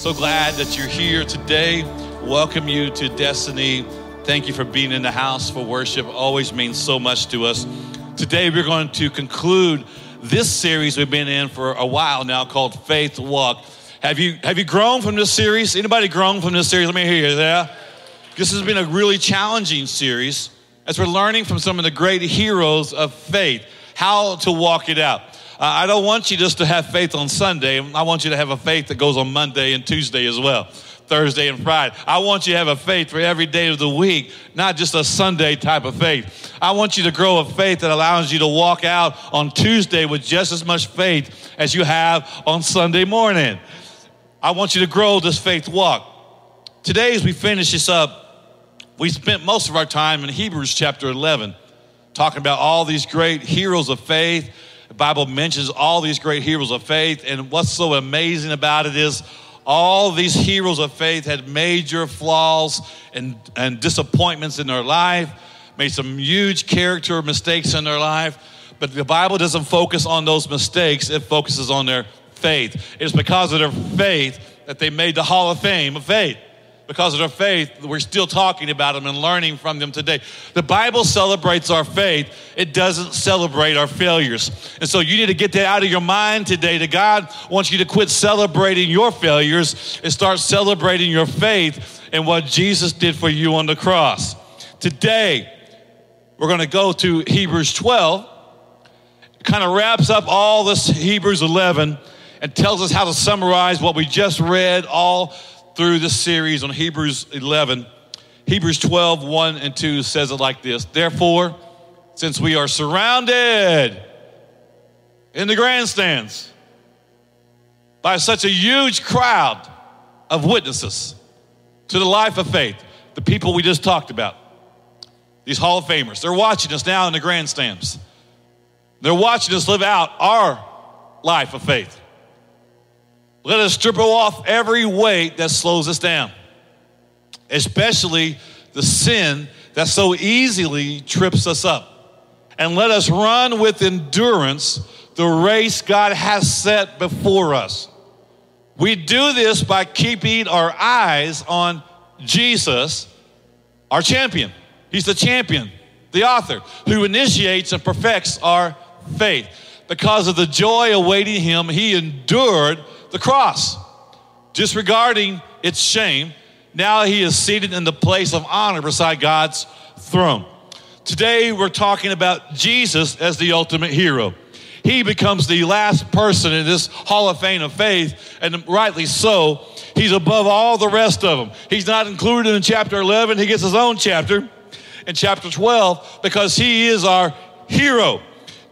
So glad that you're here today. Welcome you to Destiny. Thank you for being in the house for worship. Always means so much to us. Today we're going to conclude this series we've been in for a while now called Faith Walk. Have you have you grown from this series? Anybody grown from this series? Let me hear you. Yeah. This has been a really challenging series as we're learning from some of the great heroes of faith how to walk it out. Uh, I don't want you just to have faith on Sunday. I want you to have a faith that goes on Monday and Tuesday as well, Thursday and Friday. I want you to have a faith for every day of the week, not just a Sunday type of faith. I want you to grow a faith that allows you to walk out on Tuesday with just as much faith as you have on Sunday morning. I want you to grow this faith walk. Today, as we finish this up, we spent most of our time in Hebrews chapter 11, talking about all these great heroes of faith the Bible mentions all these great heroes of faith, and what's so amazing about it is all these heroes of faith had major flaws and, and disappointments in their life, made some huge character mistakes in their life. But the Bible doesn't focus on those mistakes, it focuses on their faith. It's because of their faith that they made the Hall of Fame of faith because of their faith, we're still talking about them and learning from them today. The Bible celebrates our faith, it doesn't celebrate our failures. And so you need to get that out of your mind today that God wants you to quit celebrating your failures and start celebrating your faith and what Jesus did for you on the cross. Today, we're going to go to Hebrews 12. It kind of wraps up all this Hebrews 11 and tells us how to summarize what we just read all through this series on Hebrews 11. Hebrews 12, 1 and 2 says it like this Therefore, since we are surrounded in the grandstands by such a huge crowd of witnesses to the life of faith, the people we just talked about, these Hall of Famers, they're watching us now in the grandstands. They're watching us live out our life of faith. Let us strip off every weight that slows us down, especially the sin that so easily trips us up. And let us run with endurance the race God has set before us. We do this by keeping our eyes on Jesus, our champion. He's the champion, the author, who initiates and perfects our faith. Because of the joy awaiting him, he endured the cross, disregarding its shame. Now he is seated in the place of honor beside God's throne. Today we're talking about Jesus as the ultimate hero. He becomes the last person in this Hall of Fame of faith, and rightly so. He's above all the rest of them. He's not included in chapter 11, he gets his own chapter in chapter 12 because he is our hero.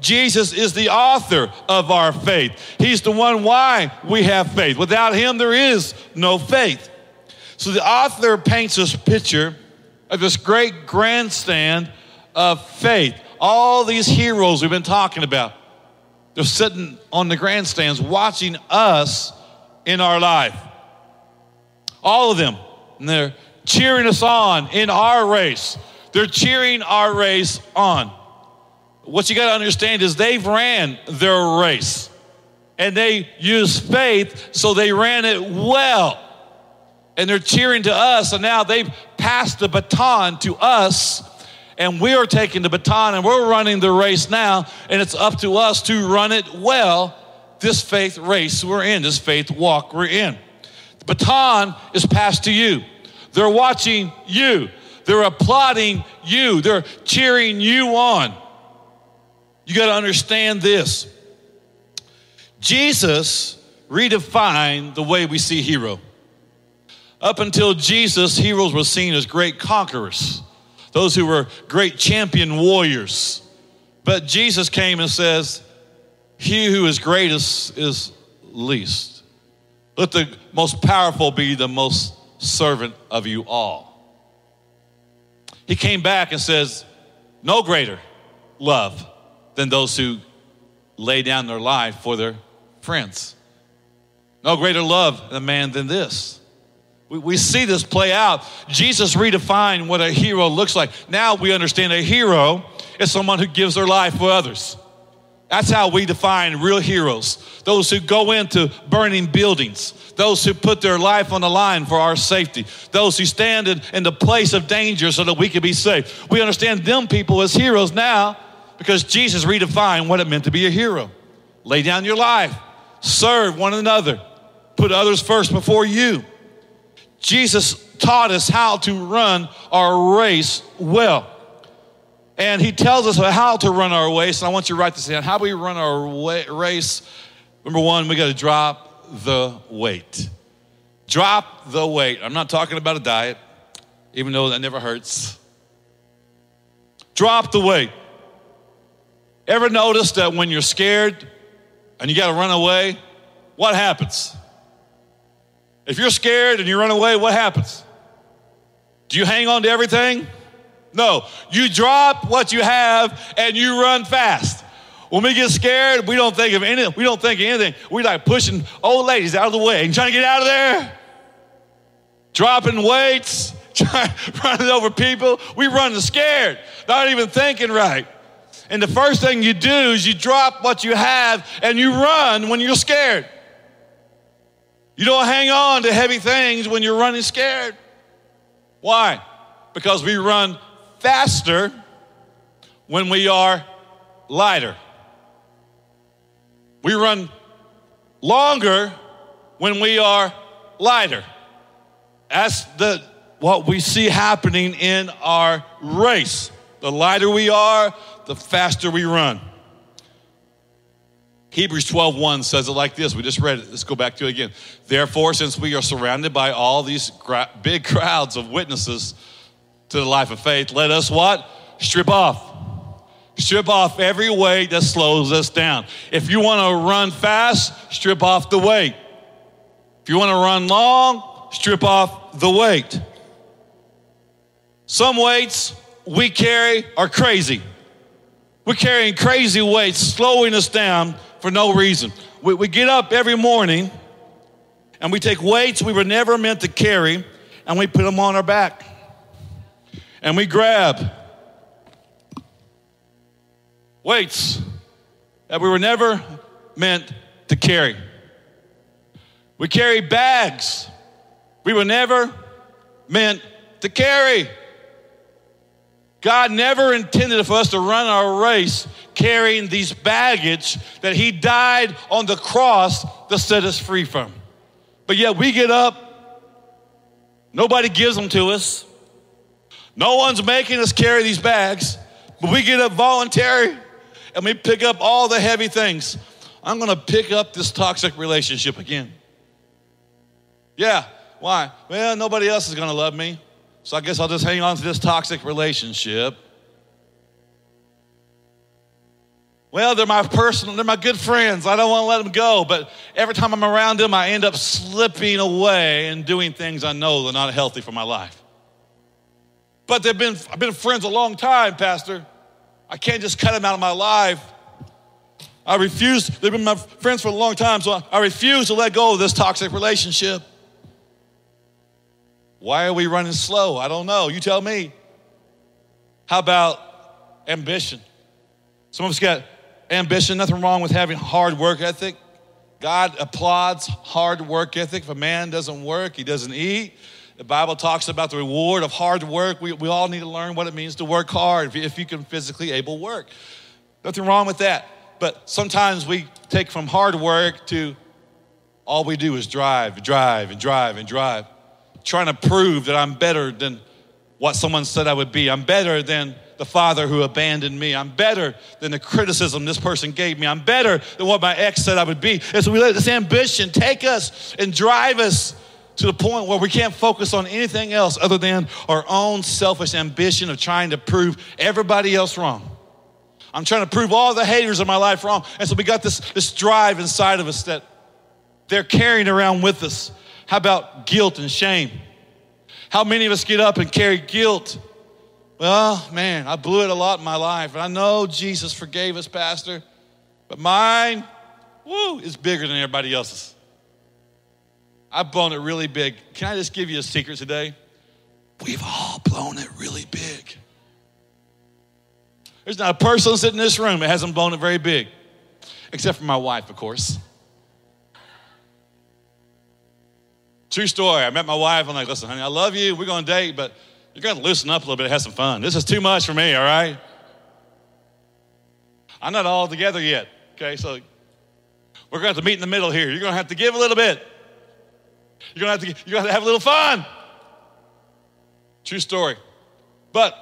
Jesus is the author of our faith. He's the one why we have faith. Without him, there is no faith. So the author paints this picture of this great grandstand of faith. All these heroes we've been talking about, they're sitting on the grandstands watching us in our life. All of them. And they're cheering us on in our race. They're cheering our race on what you got to understand is they've ran their race and they used faith, so they ran it well. And they're cheering to us, and now they've passed the baton to us, and we are taking the baton and we're running the race now, and it's up to us to run it well. This faith race we're in, this faith walk we're in. The baton is passed to you. They're watching you, they're applauding you, they're cheering you on. You got to understand this. Jesus redefined the way we see hero. Up until Jesus, heroes were seen as great conquerors, those who were great champion warriors. But Jesus came and says, He who is greatest is least. Let the most powerful be the most servant of you all. He came back and says, No greater love than those who lay down their life for their friends. No greater love a man than this. We, we see this play out. Jesus redefined what a hero looks like. Now we understand a hero is someone who gives their life for others. That's how we define real heroes. Those who go into burning buildings, those who put their life on the line for our safety, those who stand in, in the place of danger so that we can be safe. We understand them people as heroes now because Jesus redefined what it meant to be a hero. Lay down your life, serve one another, put others first before you. Jesus taught us how to run our race well. And he tells us how to run our race. And I want you to write this down. How we run our race? Number one, we got to drop the weight. Drop the weight. I'm not talking about a diet, even though that never hurts. Drop the weight. Ever notice that when you're scared and you got to run away, what happens? If you're scared and you run away, what happens? Do you hang on to everything? No, you drop what you have and you run fast. When we get scared, we don't think of anything. We don't think of anything. We like pushing old ladies out of the way and trying to get out of there. Dropping weights, trying, running over people. We run scared, not even thinking right. And the first thing you do is you drop what you have and you run when you're scared. You don't hang on to heavy things when you're running scared. Why? Because we run faster when we are lighter. We run longer when we are lighter. That's the what we see happening in our race. The lighter we are, the faster we run. Hebrews 12:1 says it like this. We just read it. Let's go back to it again. Therefore, since we are surrounded by all these gra- big crowds of witnesses to the life of faith, let us what? Strip off. Strip off every weight that slows us down. If you want to run fast, strip off the weight. If you want to run long, strip off the weight. Some weights we carry are crazy. We're carrying crazy weights, slowing us down for no reason. We, we get up every morning and we take weights we were never meant to carry and we put them on our back and we grab weights that we were never meant to carry. We carry bags we were never meant to carry. God never intended for us to run our race carrying these baggage that He died on the cross to set us free from. But yet we get up, nobody gives them to us, no one's making us carry these bags, but we get up voluntary and we pick up all the heavy things. I'm gonna pick up this toxic relationship again. Yeah, why? Well, nobody else is gonna love me, so I guess I'll just hang on to this toxic relationship. Well, they're my personal, they're my good friends. I don't want to let them go, but every time I'm around them, I end up slipping away and doing things I know are not healthy for my life. But they've been, I've been friends a long time, Pastor. I can't just cut them out of my life. I refuse, they've been my friends for a long time, so I refuse to let go of this toxic relationship. Why are we running slow? I don't know. You tell me. How about ambition? Some of us got ambition, nothing wrong with having hard work ethic. God applauds hard work ethic. If a man doesn't work, he doesn't eat. The Bible talks about the reward of hard work. We, we all need to learn what it means to work hard if if you can physically able work. Nothing wrong with that. But sometimes we take from hard work to all we do is drive, drive, and drive, and drive, trying to prove that I'm better than what someone said I would be. I'm better than the father who abandoned me. I'm better than the criticism this person gave me. I'm better than what my ex said I would be. And so we let this ambition take us and drive us to the point where we can't focus on anything else other than our own selfish ambition of trying to prove everybody else wrong. I'm trying to prove all the haters in my life wrong. And so we got this, this drive inside of us that they're carrying around with us. How about guilt and shame? How many of us get up and carry guilt? Well, man, I blew it a lot in my life. And I know Jesus forgave us, Pastor, but mine, woo, is bigger than everybody else's. I've blown it really big. Can I just give you a secret today? We've all blown it really big. There's not a person sitting in this room that hasn't blown it very big. except for my wife, of course. True story. I met my wife. I'm like, listen, honey, I love you. We're going to date, but you're going to loosen up a little bit have some fun. This is too much for me, all right? I'm not all together yet, okay? So we're going to have to meet in the middle here. You're going to have to give a little bit. You're going to have to, you're going to have a little fun. True story. But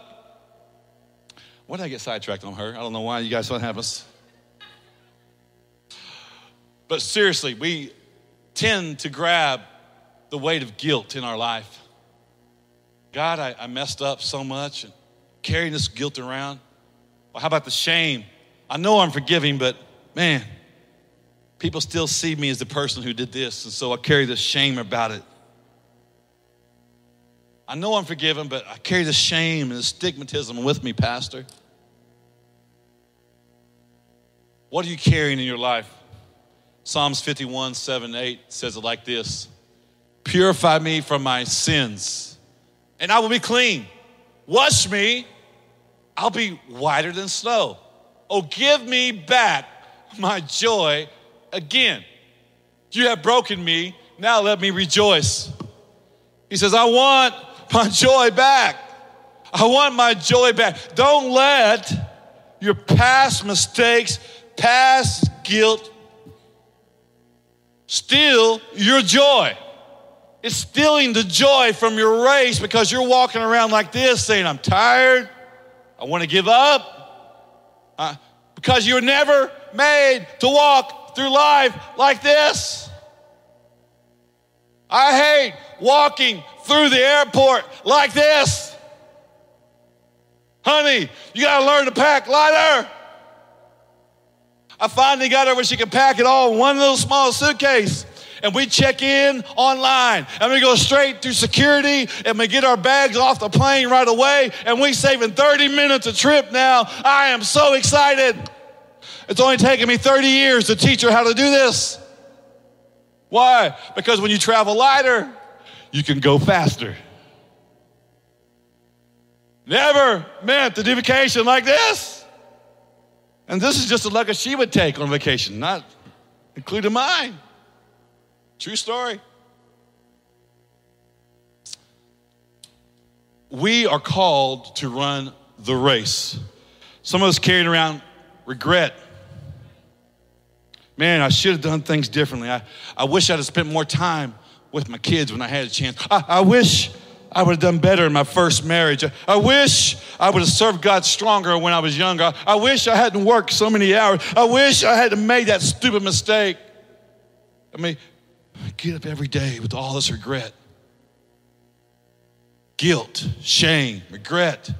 why did I get sidetracked on her? I don't know why you guys don't have us. But seriously, we tend to grab the weight of guilt in our life. God, I, I messed up so much and carrying this guilt around. Well, how about the shame? I know I'm forgiving, but man, people still see me as the person who did this, and so I carry this shame about it. I know I'm forgiven, but I carry the shame and the stigmatism with me, Pastor. What are you carrying in your life? Psalms 51, 7, 8 says it like this Purify me from my sins, and I will be clean. Wash me, I'll be whiter than snow. Oh, give me back my joy again. You have broken me, now let me rejoice. He says, I want my joy back. I want my joy back. Don't let your past mistakes, past guilt steal your joy. It's stealing the joy from your race because you're walking around like this saying, I'm tired. I want to give up. Uh, because you're never made to walk through life like this. I hate walking through the airport like this. Honey, you got to learn to pack lighter. I finally got her where she could pack it all in one little small suitcase. And we check in online and we go straight through security and we get our bags off the plane right away and we saving 30 minutes a trip now. I am so excited. It's only taken me 30 years to teach her how to do this. Why? Because when you travel lighter, you can go faster. Never meant to do vacation like this. And this is just a luggage she would take on vacation, not including mine. True story. We are called to run the race. Some of us carrying around regret Man, I should have done things differently. I, I wish I'd have spent more time with my kids when I had a chance. I, I wish I would have done better in my first marriage. I, I wish I would have served God stronger when I was younger. I, I wish I hadn't worked so many hours. I wish I hadn't made that stupid mistake. I mean, get up every day with all this regret guilt, shame, regret.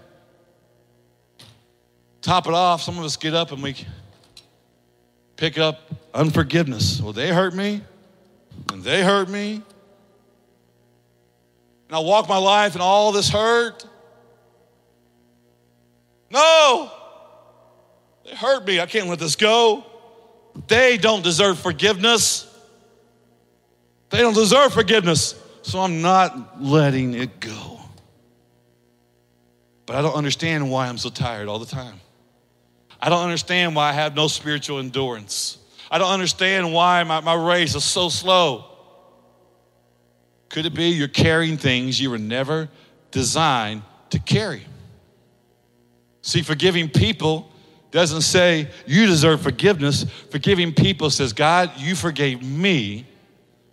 Top it off, some of us get up and we pick up unforgiveness. Well, they hurt me, and they hurt me. And I walk my life in all this hurt. No, they hurt me. I can't let this go. They don't deserve forgiveness. They don't deserve forgiveness. So I'm not letting it go. But I don't understand why I'm so tired all the time. I don't understand why I have no spiritual endurance. I don't understand why my, my race is so slow. Could it be you're carrying things you were never designed to carry? See, forgiving people doesn't say you deserve forgiveness. Forgiving people says, God, you forgave me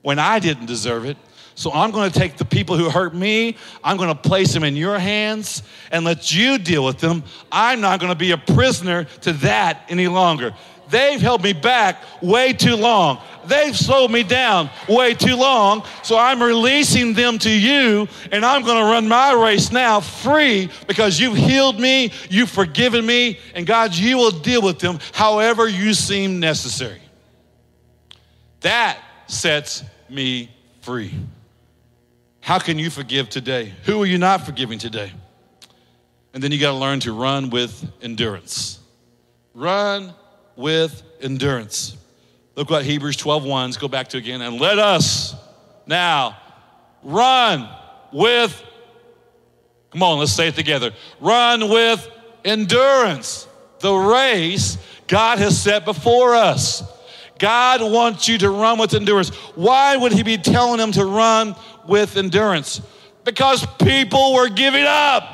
when I didn't deserve it. So I'm going to take the people who hurt me, I'm going to place them in your hands and let you deal with them. I'm not going to be a prisoner to that any longer. They've held me back way too long. They've slowed me down way too long. So I'm releasing them to you, and I'm going to run my race now free because you've healed me, you've forgiven me, and God, you will deal with them however you seem necessary. That sets me free. How can you forgive today? Who are you not forgiving today? And then you got to learn to run with endurance. Run with endurance. Look what Hebrews 12 1s, go back to again. And let us now run with, come on, let's say it together. Run with endurance the race God has set before us. God wants you to run with endurance. Why would He be telling them to run with endurance? Because people were giving up.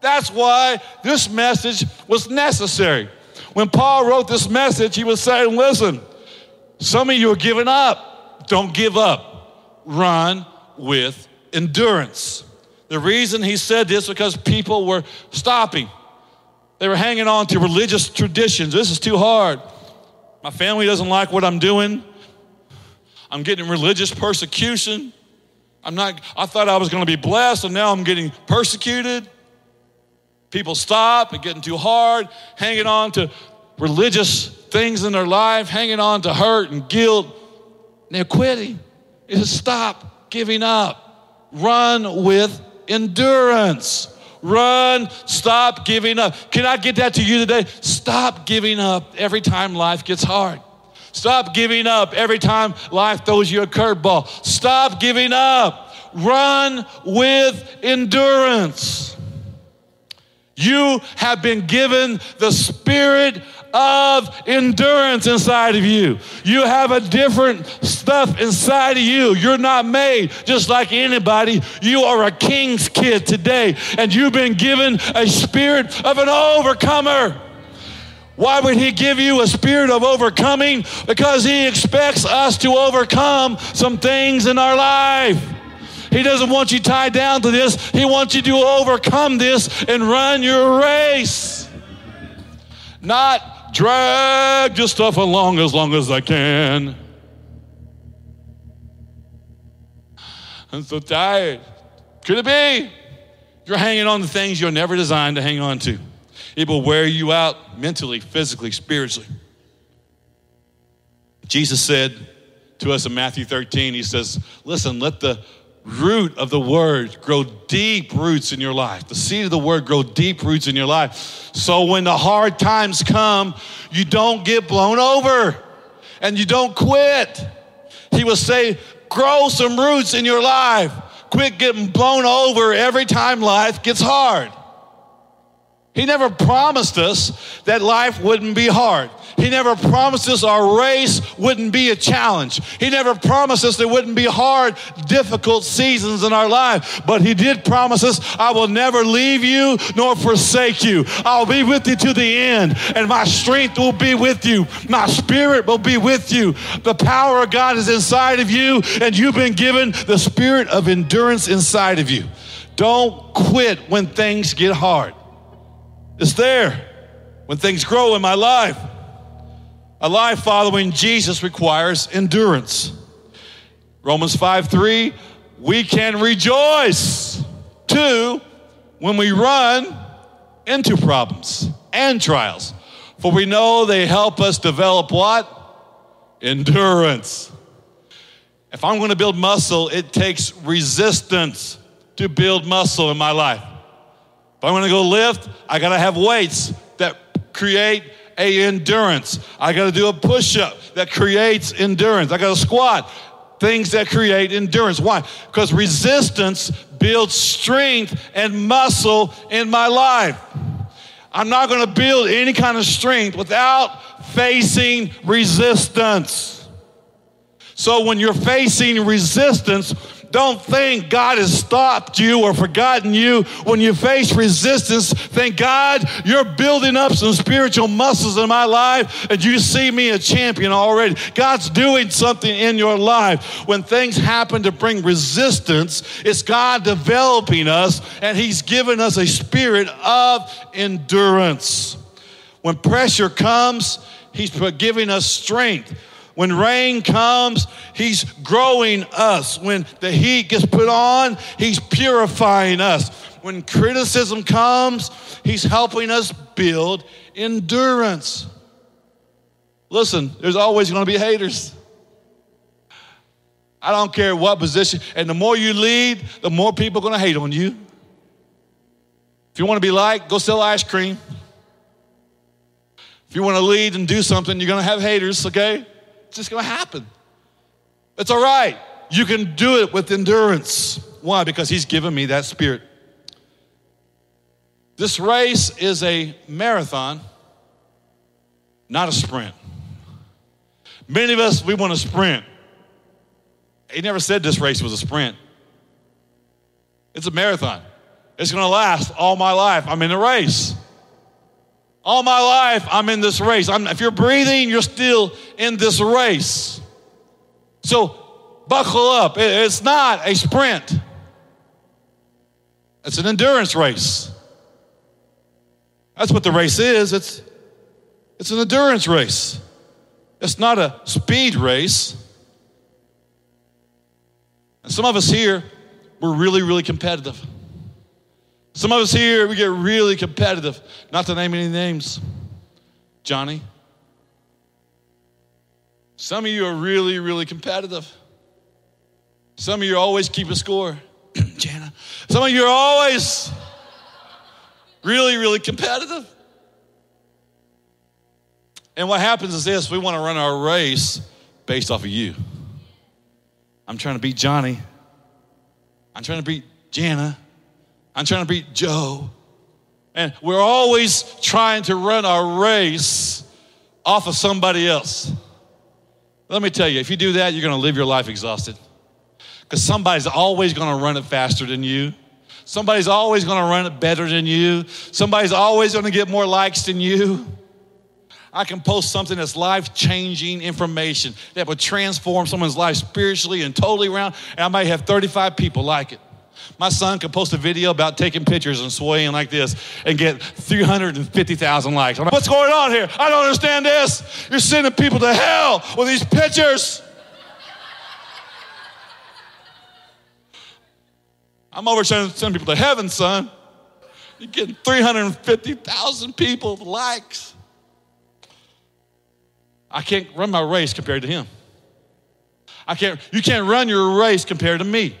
That's why this message was necessary. When Paul wrote this message, he was saying, Listen, some of you are giving up. Don't give up. Run with endurance. The reason he said this is because people were stopping. They were hanging on to religious traditions. This is too hard. My family doesn't like what I'm doing. I'm getting religious persecution. I'm not, I thought I was going to be blessed, and now I'm getting persecuted. People stop and getting too hard, hanging on to religious things in their life, hanging on to hurt and guilt. And they're quitting. It is stop giving up. Run with endurance. Run, stop giving up. Can I get that to you today? Stop giving up every time life gets hard. Stop giving up every time life throws you a curveball. Stop giving up. Run with endurance. You have been given the spirit of endurance inside of you. You have a different stuff inside of you. You're not made just like anybody. You are a king's kid today, and you've been given a spirit of an overcomer. Why would he give you a spirit of overcoming? Because he expects us to overcome some things in our life. He doesn't want you tied down to this. He wants you to overcome this and run your race. Not drag your stuff along as long as I can. I'm so tired. Could it be? You're hanging on to things you're never designed to hang on to. It will wear you out mentally, physically, spiritually. Jesus said to us in Matthew 13, He says, Listen, let the root of the word grow deep roots in your life. The seed of the word grow deep roots in your life. So when the hard times come, you don't get blown over and you don't quit. He will say, grow some roots in your life. Quit getting blown over every time life gets hard. He never promised us that life wouldn't be hard. He never promised us our race wouldn't be a challenge. He never promised us there wouldn't be hard, difficult seasons in our life. But He did promise us, I will never leave you nor forsake you. I'll be with you to the end, and my strength will be with you. My spirit will be with you. The power of God is inside of you, and you've been given the spirit of endurance inside of you. Don't quit when things get hard. It's there when things grow in my life. A life following Jesus requires endurance. Romans 5 3, we can rejoice. Two, when we run into problems and trials. For we know they help us develop what? Endurance. If I'm going to build muscle, it takes resistance to build muscle in my life. If I'm to go lift, I got to have weights that create a endurance. I got to do a push up that creates endurance. I got to squat, things that create endurance. Why? Because resistance builds strength and muscle in my life. I'm not to build any kind of strength without facing resistance. So when you're facing resistance, don't think God has stopped you or forgotten you when you face resistance. Thank God you're building up some spiritual muscles in my life and you see me a champion already. God's doing something in your life. When things happen to bring resistance, it's God developing us and He's given us a spirit of endurance. When pressure comes, He's giving us strength. When rain comes, He's growing us. When the heat gets put on, He's purifying us. When criticism comes, He's helping us build endurance. Listen, there's always going to be haters. I don't care what position. And the more you lead, the more people are going to hate on you. If you want to be liked, go sell ice cream. If you want to lead and do something, you're going to have haters, okay? It's just going to happen. It's all right. You can do it with endurance. Why? Because He's given me that spirit. This race is a marathon, not a sprint. Many of us, we want to sprint. He never said this race was a sprint. It's a marathon. It's going to last all my life. I'm in a race. All my life, I'm in this race. I'm, if you're breathing, you're still in this race. So buckle up. It, it's not a sprint, it's an endurance race. That's what the race is. It's, it's an endurance race. It's not a speed race. And some of us here, we're really, really competitive. Some of us here, we get really competitive. Not to name any names. Johnny. Some of you are really, really competitive. Some of you always keep a score. Jana. Some of you are always really, really competitive. And what happens is this we want to run our race based off of you. I'm trying to beat Johnny. I'm trying to beat Jana. I'm trying to beat Joe. And we're always trying to run our race off of somebody else. Let me tell you, if you do that, you're going to live your life exhausted. Because somebody's always going to run it faster than you. Somebody's always going to run it better than you. Somebody's always going to get more likes than you. I can post something that's life changing information that would transform someone's life spiritually and totally around, and I might have 35 people like it. My son can post a video about taking pictures and swaying like this and get 350,000 likes. I'm Like, What's going on here? I don't understand this. You're sending people to hell with these pictures. I'm over trying to send people to heaven, son. You're getting 350,000 people likes. I can't run my race compared to him. I can't, you can't run your race compared to me.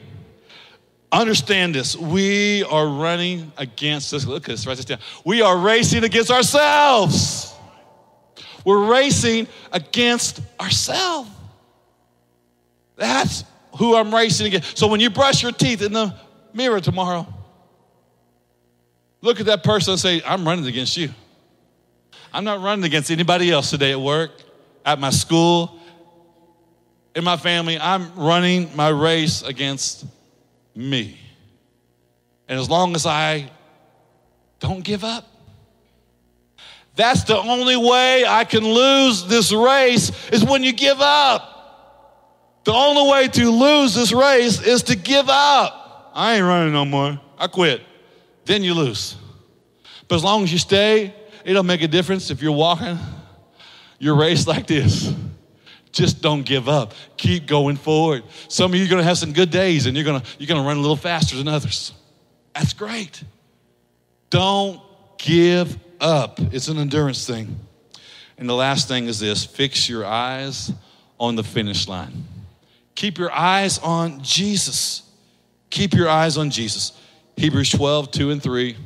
Understand this. We are running against this. Look at this, write this down. We are racing against ourselves. We're racing against ourselves. That's who I'm racing against. So when you brush your teeth in the mirror tomorrow, look at that person and say, I'm running against you. I'm not running against anybody else today at work, at my school, in my family. I'm running my race against me. And as long as I don't give up, that's the only way I can lose this race is when you give up. The only way to lose this race is to give up. I ain't running no more. I quit. Then you lose. But as long as you stay, it don't make a difference if you're walking your race like this. Just don't give up. Keep going forward. Some of you are going to have some good days and you're going to, you're going to run a little faster than others. That's great. Don't give up. It's an endurance thing. And the last thing is this fix your eyes on the finish line. Keep your eyes on Jesus. Keep your eyes on Jesus. Hebrews 12, 2 and 3.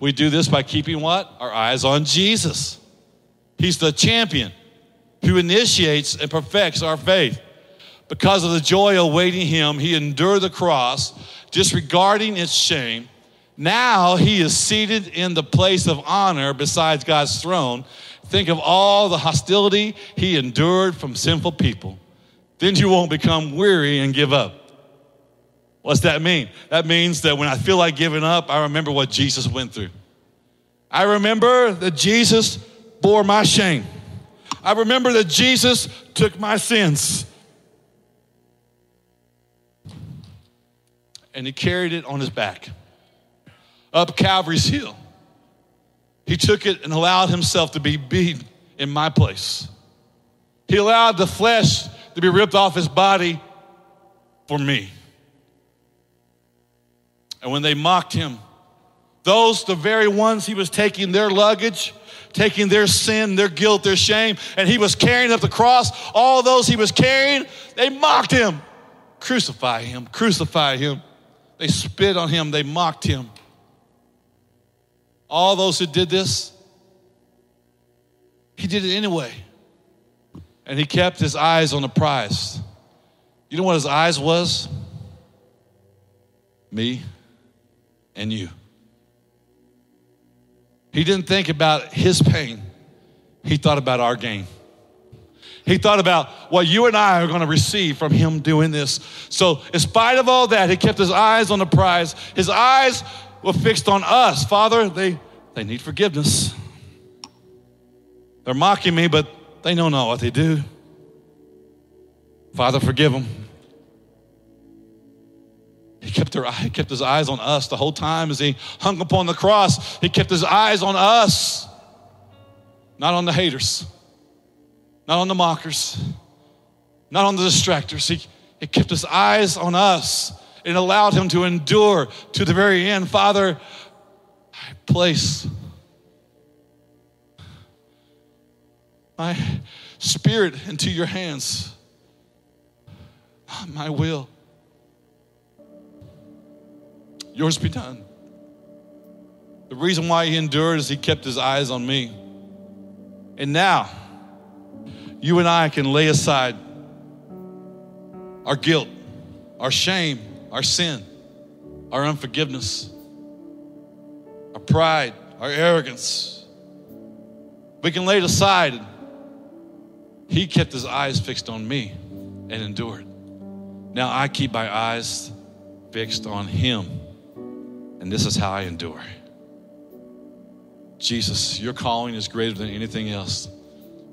We do this by keeping what? Our eyes on Jesus. He's the champion who initiates and perfects our faith. Because of the joy awaiting him, he endured the cross, disregarding its shame. Now he is seated in the place of honor beside God's throne. Think of all the hostility he endured from sinful people. Then you won't become weary and give up. What's that mean? That means that when I feel like giving up, I remember what Jesus went through. I remember that Jesus bore my shame. I remember that Jesus took my sins and he carried it on his back up Calvary's hill. He took it and allowed himself to be beaten in my place. He allowed the flesh to be ripped off his body for me. And when they mocked him, those, the very ones he was taking their luggage, taking their sin, their guilt, their shame, and he was carrying up the cross. All those he was carrying, they mocked him. Crucify him, crucify him. They spit on him, they mocked him. All those who did this, he did it anyway. And he kept his eyes on the prize. You know what his eyes was? Me and you. He didn't think about his pain. He thought about our gain. He thought about what you and I are going to receive from him doing this. So, in spite of all that, he kept his eyes on the prize. His eyes were fixed on us. Father, they, they need forgiveness. They're mocking me, but they know not what they do. Father, forgive them. He kept, her, he kept his eyes on us the whole time as he hung upon the cross. He kept his eyes on us, not on the haters not on the mockers, not on the distractors. He, he kept his eyes on us and allowed him to endure to the very end. Father, I place my spirit into your hands, my will. Yours be done. The reason why he endured is he kept his eyes on me. And now, you and I can lay aside our guilt, our shame, our sin, our unforgiveness, our pride, our arrogance. We can lay it aside. He kept his eyes fixed on me and endured. Now I keep my eyes fixed on him. And this is how I endure. Jesus, your calling is greater than anything else.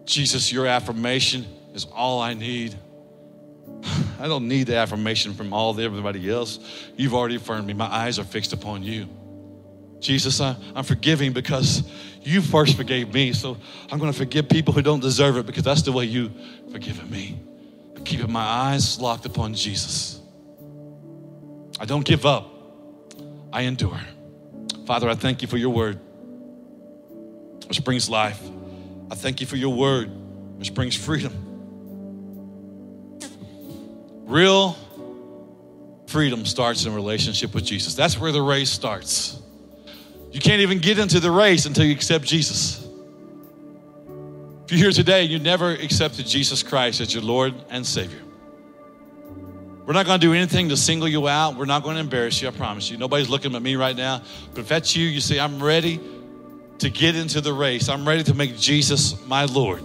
Jesus, your affirmation is all I need. I don't need the affirmation from all everybody else. You've already affirmed me. My eyes are fixed upon you. Jesus, I, I'm forgiving because you first forgave me. So I'm going to forgive people who don't deserve it because that's the way you forgiven me. I'm keeping my eyes locked upon Jesus. I don't give up. I endure. Father, I thank you for your word, which brings life. I thank you for your word, which brings freedom. Real freedom starts in relationship with Jesus. That's where the race starts. You can't even get into the race until you accept Jesus. If you're here today you never accepted Jesus Christ as your Lord and Savior, we're not going to do anything to single you out. We're not going to embarrass you, I promise you. Nobody's looking at me right now. But if that's you, you say, I'm ready to get into the race. I'm ready to make Jesus my Lord.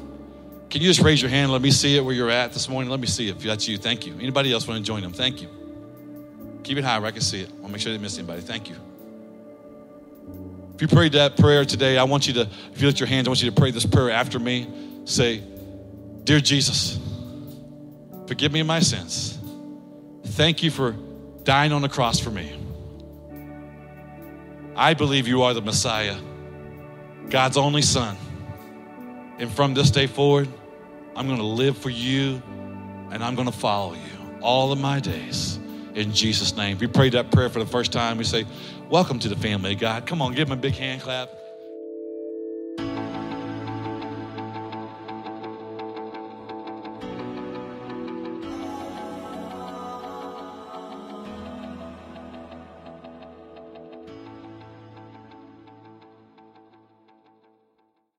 Can you just raise your hand? Let me see it where you're at this morning. Let me see if that's you. Thank you. Anybody else want to join them? Thank you. Keep it high where I can see it. I want to make sure I didn't miss anybody. Thank you. If you prayed that prayer today, I want you to, if you lift your hands, I want you to pray this prayer after me. Say, Dear Jesus, forgive me my sins. Thank you for dying on the cross for me. I believe you are the Messiah God's only son. And from this day forward, I'm going to live for you and I'm going to follow you all of my days. In Jesus' name. If you prayed that prayer for the first time, we say, Welcome to the family of God. Come on, give him a big hand clap.